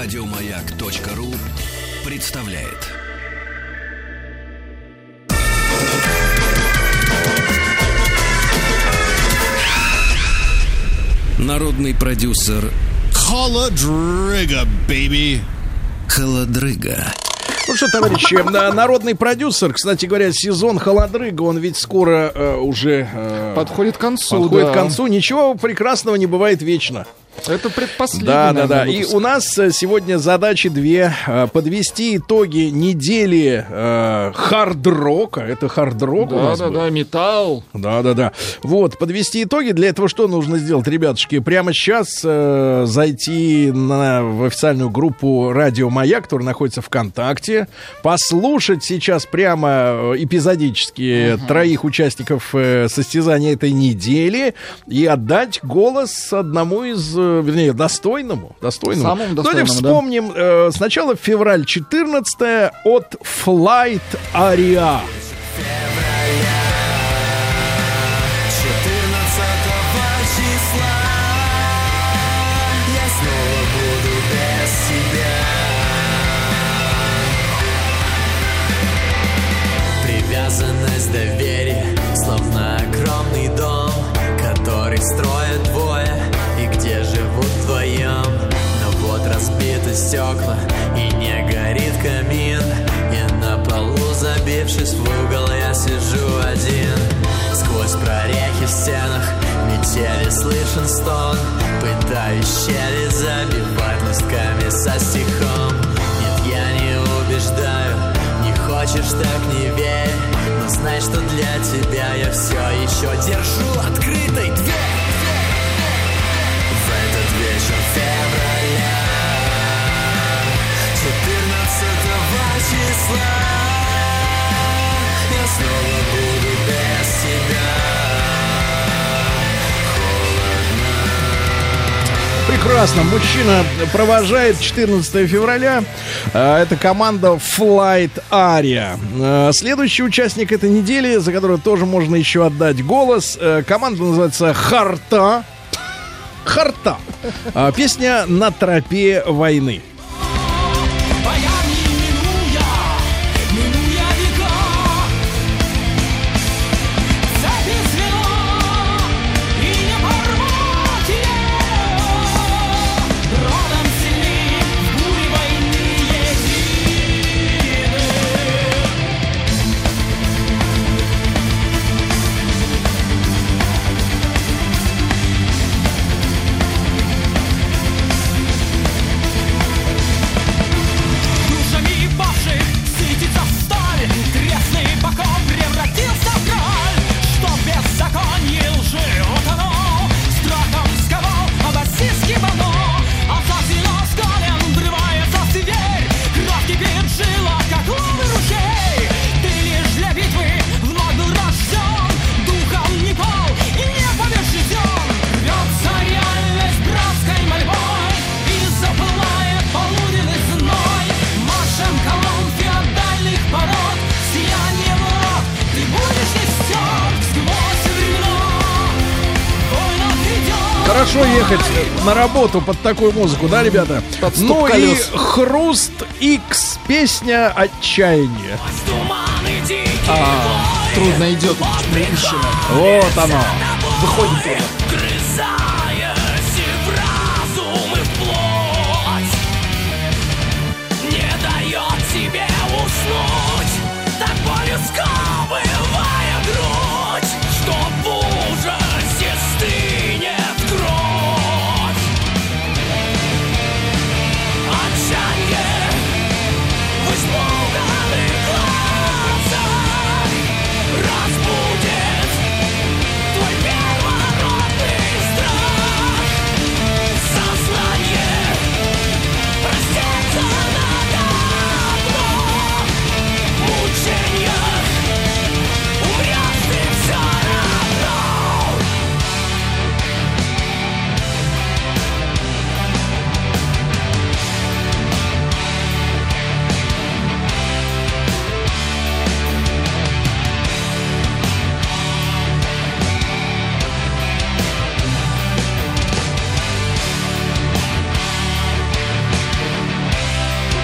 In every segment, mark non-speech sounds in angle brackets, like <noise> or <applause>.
Радиомаяк.ру представляет. Народный продюсер Холодрыга, baby. Холодрыга. Ну что, товарищи, на- народный продюсер, кстати говоря, сезон холодрыга, он ведь скоро э, уже э, Подходит к концу, подходит да. к концу. Ничего прекрасного не бывает вечно. Это предпоследний, Да, да, да. наверное, И выпуск. у нас э, сегодня задачи две. Э, Подвести итоги недели э, хард-рока. Это хард-рок у Да, нас да, был? да, металл. Да, да, да. Вот, подвести итоги. Для этого что нужно сделать, ребятушки? Прямо сейчас э, зайти на, в официальную группу Радио Маяк, которая находится ВКонтакте, послушать сейчас прямо э, эпизодически троих участников э, состязания этой недели и отдать голос одному из, вернее, достойному. достойному. Самому Давайте достойному, да. вспомним э, сначала февраль 14 от Flight Aria. 14 числа Я снова буду без тебя Привязанность доверия Словно огромный дом Который строят разбиты стекла И не горит камин. И на полу забившись в угол Я сижу один. Сквозь прорехи в стенах Метели слышен стон. Пытаюсь щели забивать листками со стихом. Нет, я не убеждаю Не хочешь, так не верь. Но знай, что для тебя я все еще держу открытой дверь 14 числа Я снова буду без тебя Прекрасно. Мужчина провожает 14 февраля. Э, Это команда Flight Aria. Э, Следующий участник этой недели, за которого тоже можно еще отдать голос. э, Команда называется Харта. Харта. А, Песня «На тропе войны». Ехать на работу под такую музыку, да, ребята? Под стук ну колес. и Хруст X. Песня «Отчаяние». Дикий Трудно идет женщина. Вот оно. Выходим туда.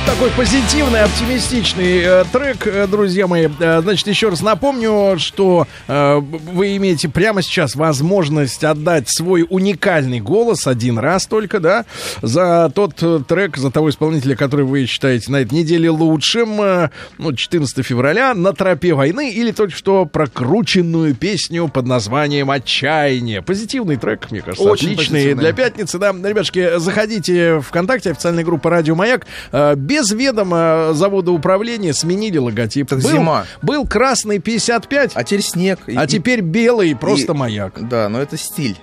Такой позитивный, оптимистичный э, трек, э, друзья мои. Э, значит, еще раз напомню, что э, вы имеете прямо сейчас возможность отдать свой уникальный голос один раз только, да, за тот э, трек, за того исполнителя, который вы считаете на этой неделе лучшим, э, ну, 14 февраля, «На тропе войны» или только что прокрученную песню под названием «Отчаяние». Позитивный трек, мне кажется, Очень отличный для пятницы, да. Ребятушки, заходите в ВКонтакте, официальная группа «Радио Маяк». Э, Без ведома завода управления сменили логотип. Так был, зима. был красный 55, А теперь снег. и- а теперь белый, просто и- маяк. Да, но это стиль.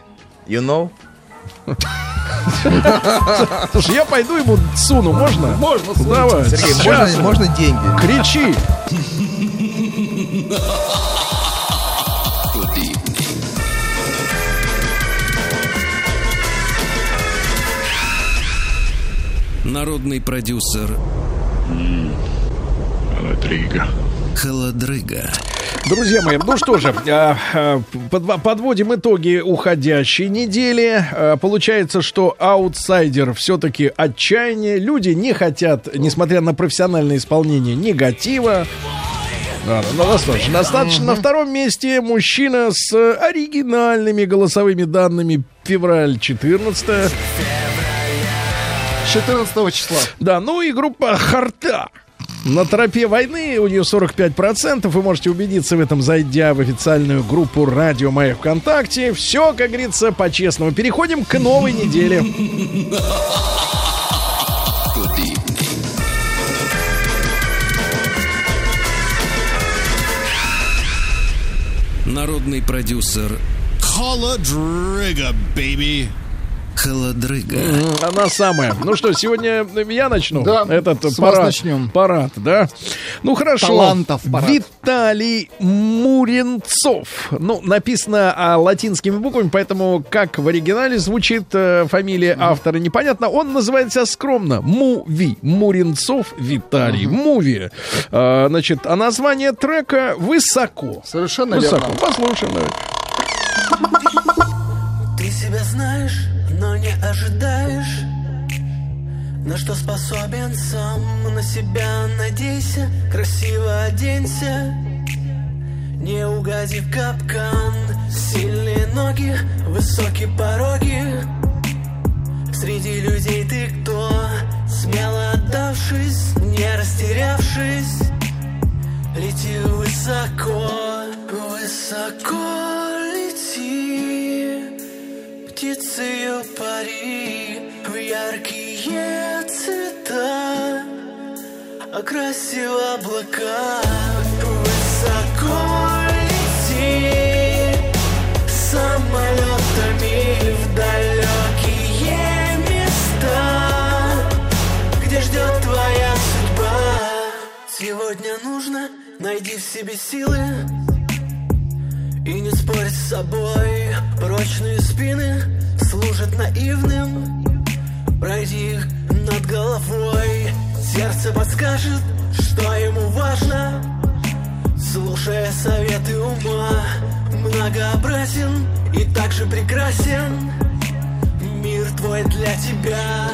You know? Слушай, я пойду ему суну, можно? Можно, Давай, Сергей, можно, можно деньги? Кричи. Народный продюсер Холодрыга. Друзья мои, ну что же, а, а, подводим итоги уходящей недели. А, Получается, что аутсайдер все-таки отчаяние. Люди не хотят, несмотря на профессиональное исполнение, негатива. Да, ну, достаточно. Достаточно. На втором месте мужчина с оригинальными голосовыми данными. Февраль 14 14 числа. Да, ну и группа Харта. На тропе войны у нее 45%. Вы можете убедиться в этом, зайдя в официальную группу Радио Маяк ВКонтакте. Все, как говорится, по-честному. Переходим к новой неделе. Народный продюсер Холодрыга, baby. Холодрыга. Она самая. Ну что, сегодня я начну Да, этот парад. начнем. Парад, да? Ну хорошо. Талантов парад. Виталий Муренцов. Ну, написано а, латинскими буквами, поэтому как в оригинале звучит э, фамилия автора, непонятно. Он называет себя скромно. Муви. Муренцов Виталий. Муви. А, значит, а название трека «Высоко». Совершенно Высоко. верно. Послушаем. Ты себя знаешь, но не ожидаешь На что способен сам, на себя надейся Красиво оденься Не угоди в капкан. Сильные ноги, высокие пороги. Среди людей ты кто? Смело отдавшись, не растерявшись Лети высоко, высоко Птицею пари в яркие цвета Окраси в облака Высоко лети Самолетами в далекие места Где ждет твоя судьба. Сегодня нужно найди в себе силы и не спорь с собой. Служат наивным Пройди над головой. Сердце подскажет, что ему важно. Слушая советы ума Многообразен и также прекрасен. Мир твой для тебя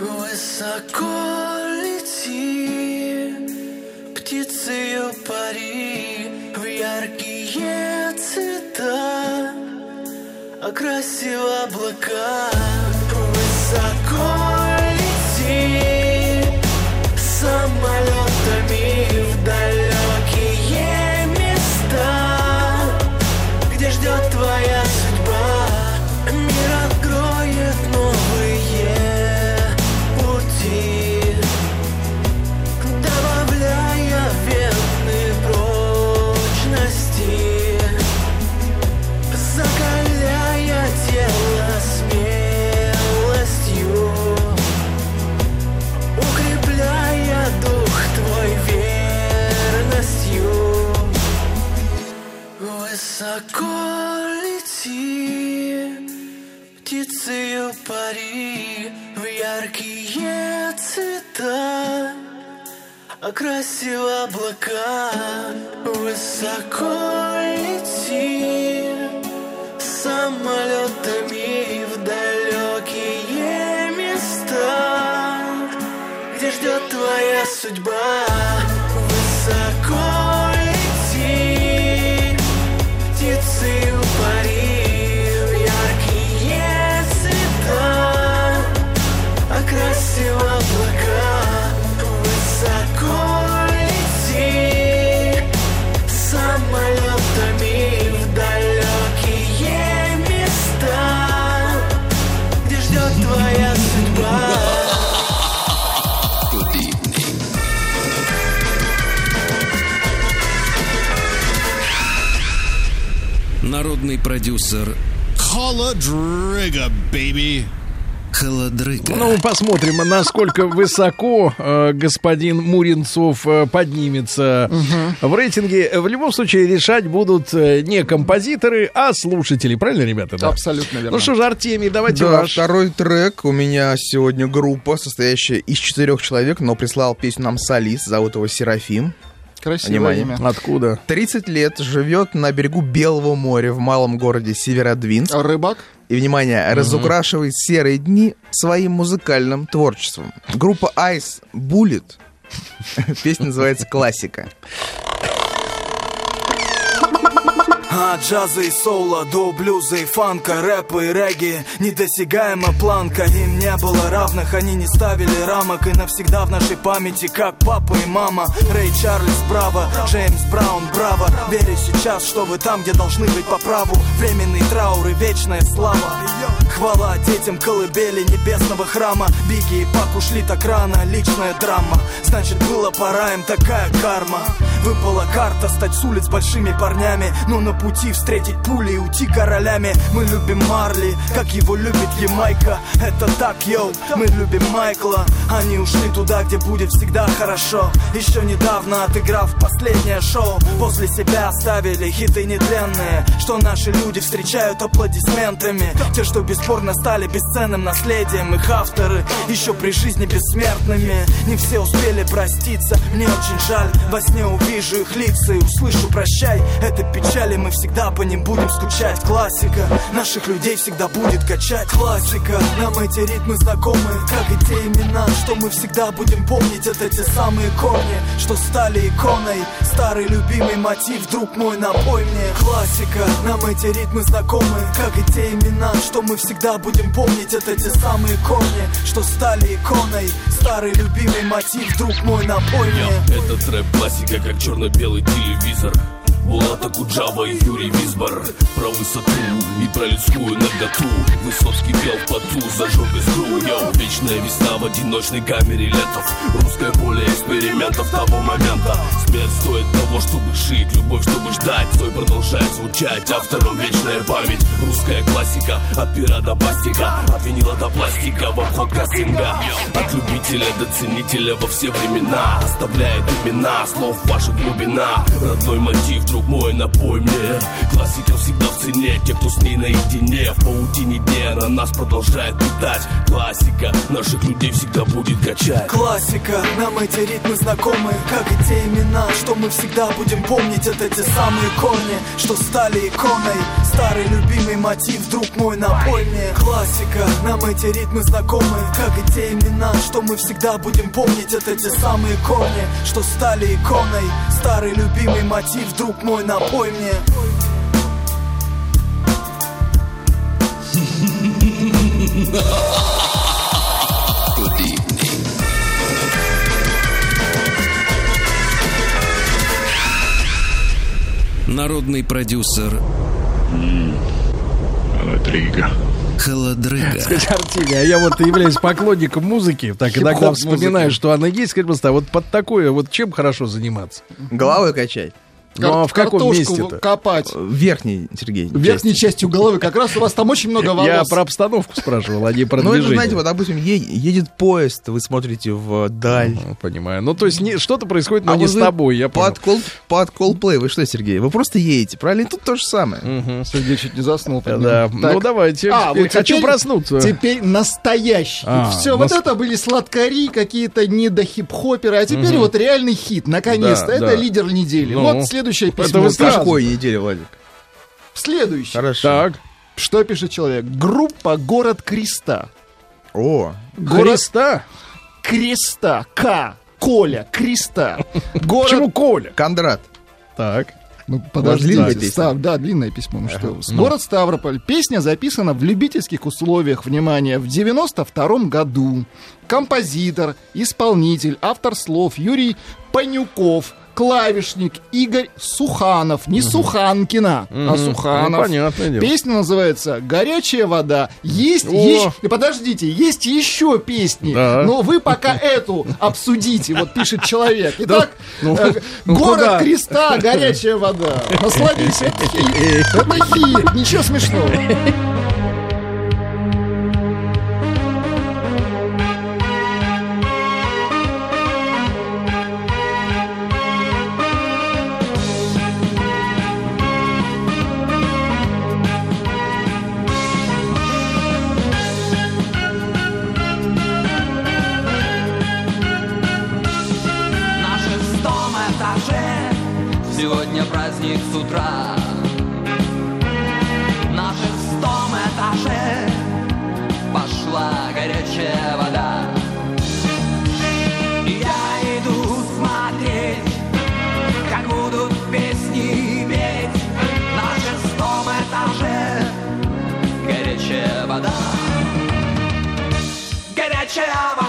Высоко лети. Птицею пари в яркие цвета Окраси в облака Высоко лети Самолетами в далекие места продюсер Холодрыга, baby. Холодрыга. Ну, посмотрим, насколько высоко э, господин Муринцов э, поднимется в рейтинге. В любом случае, решать будут э, не композиторы, а слушатели. Правильно, ребята? Да. Абсолютно верно. Ну что же, Артемий, давайте Да, ваш. второй трек. У меня сегодня группа, состоящая из четырех человек, но прислал песню нам солист, зовут его Серафим. Красивое Внимание. имя. Откуда? 30 лет, живет на берегу Белого моря в малом городе Северодвинск. Рыбак? И, внимание, разукрашивает серые дни своим музыкальным творчеством. Группа Ice Bullet. <laughs> Песня называется «Классика». От джаза и соула до блюза и фанка, рэпа и регги. Недосягаема планка, им не было равных Они не ставили рамок. И навсегда в нашей памяти Как папа и мама, Рэй Чарльз Браво Джеймс Браун Браво. Верю сейчас, что вы там, где должны быть по праву. Временный траур и вечная слава. Хвала детям колыбели небесного храма. Бигги и Пак ушли так рано, личная драма. Значит было пора им такая карма. Выпала карта стать с улиц большими парнями. Но на пути встретить пули и уйти королями. Мы любим Марли, как его любит Ямайка. Это так, йоу, мы любим Майкла. Они ушли туда, где будет всегда хорошо. Еще недавно отыграв последнее шоу После себя оставили хиты нетленные. Что наши люди встречают аплодисментами. Те, что бесспорно стали бесценным наследием Их авторы еще при жизни бессмертными. Не все успели проститься, мне очень жаль. Во сне увижу их лица и услышу прощай Это печали, мы всегда по ним будем скучать. Классика, наших людей всегда будет качать. Классика, нам эти ритмы знакомы Как и те имена, что мы всегда будем помнить. Это те самые корни, что стали иконой. Старый любимый мотив, друг мой, напой мне. Классика, нам эти ритмы знакомы Как и те имена, что мы всегда будем помнить. Это те самые корни, что стали иконой. Старый любимый мотив, друг мой, напой мне. Этот рэп классика, как черно-белый телевизор Булата Куджава и Юрий Висбор Про высоту и про людскую наготу. Высоцкий пел в поту, зажег искру. Йоу, вечная весна в одиночной камере летов. Русское поле экспериментов того момента. Смерть стоит того, чтобы жить, любовь, чтобы ждать. Стой продолжает звучать, автором вечная память. Русская классика, от пера до пластика. От винила до пластика, в обход кастинга. От любителя до ценителя во все времена. Оставляет имена, слов ваша глубина. Родной мотив, друг мой, напой мне Классика всегда в цене, те, кто с ней наедине. В паутине дня на нас продолжает питать Классика наших людей всегда будет качать. Классика, нам эти ритмы знакомы Как и те имена, что мы всегда будем помнить. Это те самые корни, что стали иконой. Старый любимый мотив, друг мой, напой мне Классика, нам эти ритмы знакомы Как и те имена, что мы всегда будем помнить. Это те самые корни, что стали иконой. Старый любимый мотив, друг мой, напой мне Народный продюсер Холодрыга. Холодрыга. Скажите, Артемий, а я вот являюсь поклонником музыки, так иногда вспоминаю, что она есть, скажите, пожалуйста, а вот под такое, вот чем хорошо заниматься? Головой качать. Ну, а в каком Картошку месте-то? копать. Верхний, Сергей. Верхней частью головы. Как раз у вас там очень много волос. Я про обстановку спрашивал, а не про Ну, это, движение. знаете, вот, допустим, едет поезд, вы смотрите в даль. Ну, Понимаю. Ну, то есть что-то происходит, но А не с тобой, я понял. Под, Coldplay вы что, Сергей? Вы просто едете, правильно? Тут то же самое. Сергей чуть не заснул. Да, ну давайте. А, хочу проснуться. Теперь настоящий. А, Все, вот это были сладкари, какие-то недохип-хоперы, а теперь вот реальный хит, наконец-то. Это лидер недели. Ну, вот следующее это письмо. вы сразу. Какой недели, Владик? Следующий. Хорошо. Так. Что пишет человек? Группа «Город Креста». О, Город Христа. Креста. К. Коля, Креста. <laughs> Город... Почему Коля? Кондрат. Так. Ну, песня? Став- да, длинное письмо. ну что вы. Город Ставрополь. Песня записана в любительских условиях, внимание, в 92 году. Композитор, исполнитель, автор слов Юрий Панюков, клавишник Игорь Суханов. Не Суханкина, а Мгм. Суханов. Ну, понятное дело. Песня называется «Горячая вода». Есть О. еще... Подождите, есть еще песни, Да. но вы пока эту обсудите, вот пишет человек. Итак, Ну, э, ну, город? Креста, горячая вода. Насладись, <laughs> это хит. Это хит, ничего смешного. Сегодня праздник с утра. На шестом этаже Пошла горячая вода. Я иду смотреть Как будут песни петь. На шестом этаже Горячая вода. Горячая вода,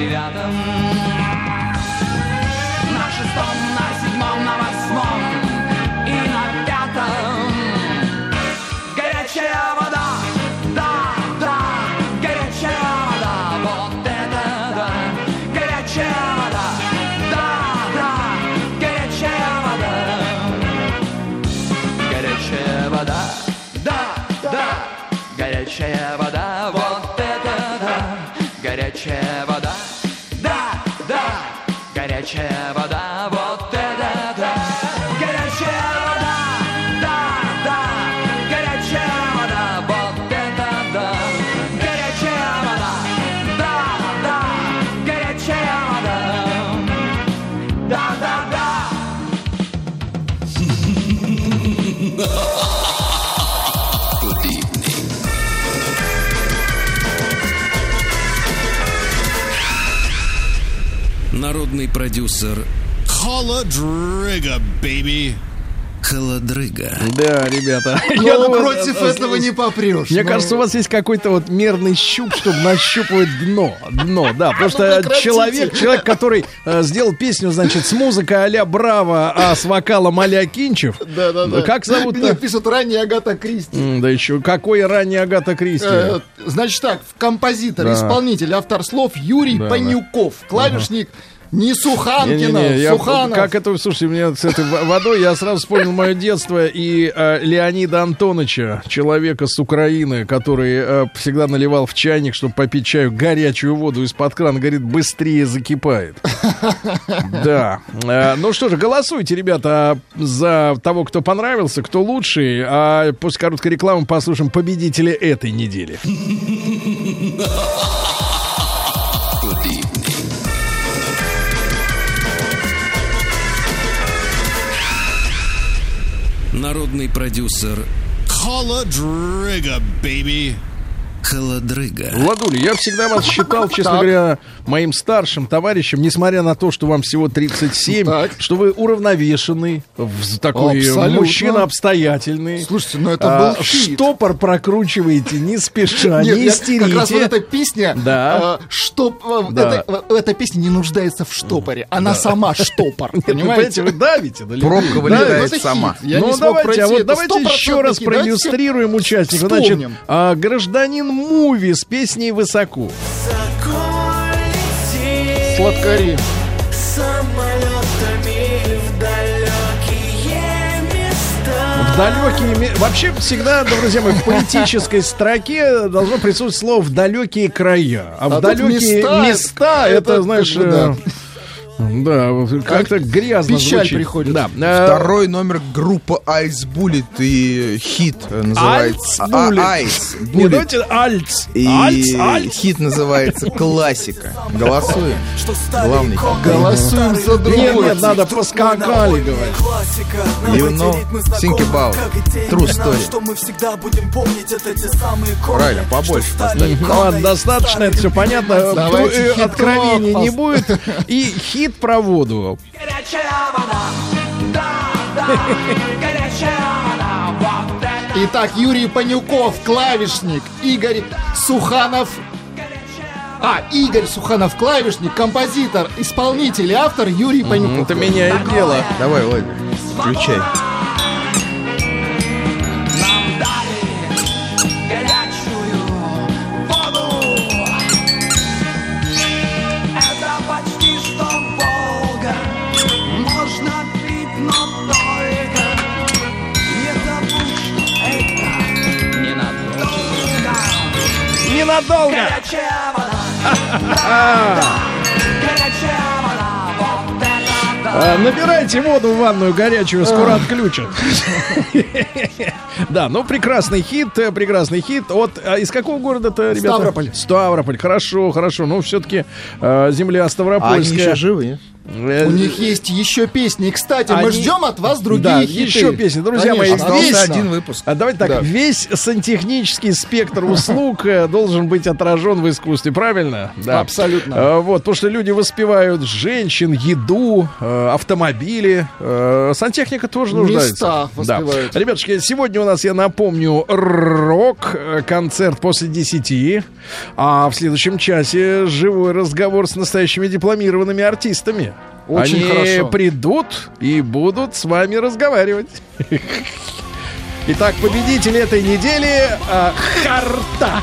девятом, на шестом, на седьмом, на продюсер Холодрыга, baby. Холодрыга. Да, ребята. Но Я думаю, против э, этого не попрешь. Мне Ну, кажется, у вас есть какой-то вот мерный щуп, чтобы нащупывать дно. Дно, да. Потому что прекратите. человек, человек, который э, сделал песню, значит, с музыкой а-ля Браво, а с вокалом а-ля Кинчев. Да-да-да. Как зовут-то? Мне пишут ранее Агата Кристи. М, Да еще какой ранний Агата Кристи. Э, Значит так, композитор, Да. исполнитель, автор слов Юрий Да, да. Панюков, клавишник не Суханкина, Не-не-не, я- Суханов. как это, слушайте, мне с этой во- водой я сразу вспомнил мое детство и э, Леонида Антоновича, человека с Украины, который э, всегда наливал в чайник, чтобы попить чаю, горячую воду из-под крана, говорит, быстрее закипает. <laughs> Да. Э, Ну что же, голосуйте, ребята, за того, кто понравился, кто лучший, а после короткой рекламы послушаем победителя этой недели. <laughs> Народный продюсер Холодрыга, baby. Холодрыга. Владуля, я всегда вас считал, <laughs> честно Так. говоря, моим старшим товарищем, несмотря на то, что вам всего 37, Так. что вы уравновешенный, в- такой Абсолютно. мужчина обстоятельный. Слушайте, ну это А, был хит. штопор прокручиваете не спеша, Нет, не истерите. как раз вот эта песня, Да. э, штоп, э, Да. эта, эта песня не нуждается в штопоре, она сама штопор, <laughs> понимаете? вы давите. Пробка Да, вылетает сама. Ну давайте, а вот давайте еще раз 100% давайте проиллюстрируем участника. Значит, а, гражданин Муви с песней «Высоко». Сладкари. В далекие... Вообще всегда, друзья мои, в поэтической строке должно присутствовать слово «в далекие края». А, в тут далекие места, места, это это, как знаешь... бы, э, да. Да, как-то грязно Печаль звучит. приходит. Да. Э, Второй номер группа Ice Bullet и хит э, называется Ice Bullet. А, Ice Не, Bullet. давайте альц. И Альц, альц. хит называется «Классика». Голосуем. Главный хит. Голосуем за Нет, другой. нет, надо поскакали, говорить. You know, think about true story. Что мы всегда будем помнить, это те самые корни, Правильно, побольше поставь. Ладно, достаточно, это все понятно. Давайте Э, Откровений не будет. И хит про воду. Итак, Юрий Панюков, клавишник, Игорь Суханов. А, Игорь Суханов, клавишник, композитор, исполнитель и автор Юрий Панюков. Это меняет дело. Давай, Владимир, включай. Ненадолго. А, Набирайте воду в ванную горячую, скоро отключат. Да, ну прекрасный хит, э, прекрасный хит. От а из какого города-то, ребята? Ставрополь. Ставрополь. Хорошо, хорошо. Ну все-таки земля А они Ставропольская. еще живы? Э, У них есть еще песни. И, Кстати, мы Они- ждем от вас другие Да, хиты. еще песни. Друзья мои, Конечно, весь- Остался отлично. один выпуск. А давайте так, Да. весь сантехнический спектр услуг э, должен быть отражен в искусстве, правильно? Да. Абсолютно. Э, Вот, потому что люди воспевают женщин, еду, э, автомобили. Э, Сантехника тоже нуждается. Места воспевают. Да. Ребятушки, сегодня у нас, я напомню, рок, э, концерт после 10. А в следующем часе живой разговор с настоящими дипломированными артистами. Очень Они хорошо. придут и будут с вами разговаривать. Итак, победитель этой недели а, Харта.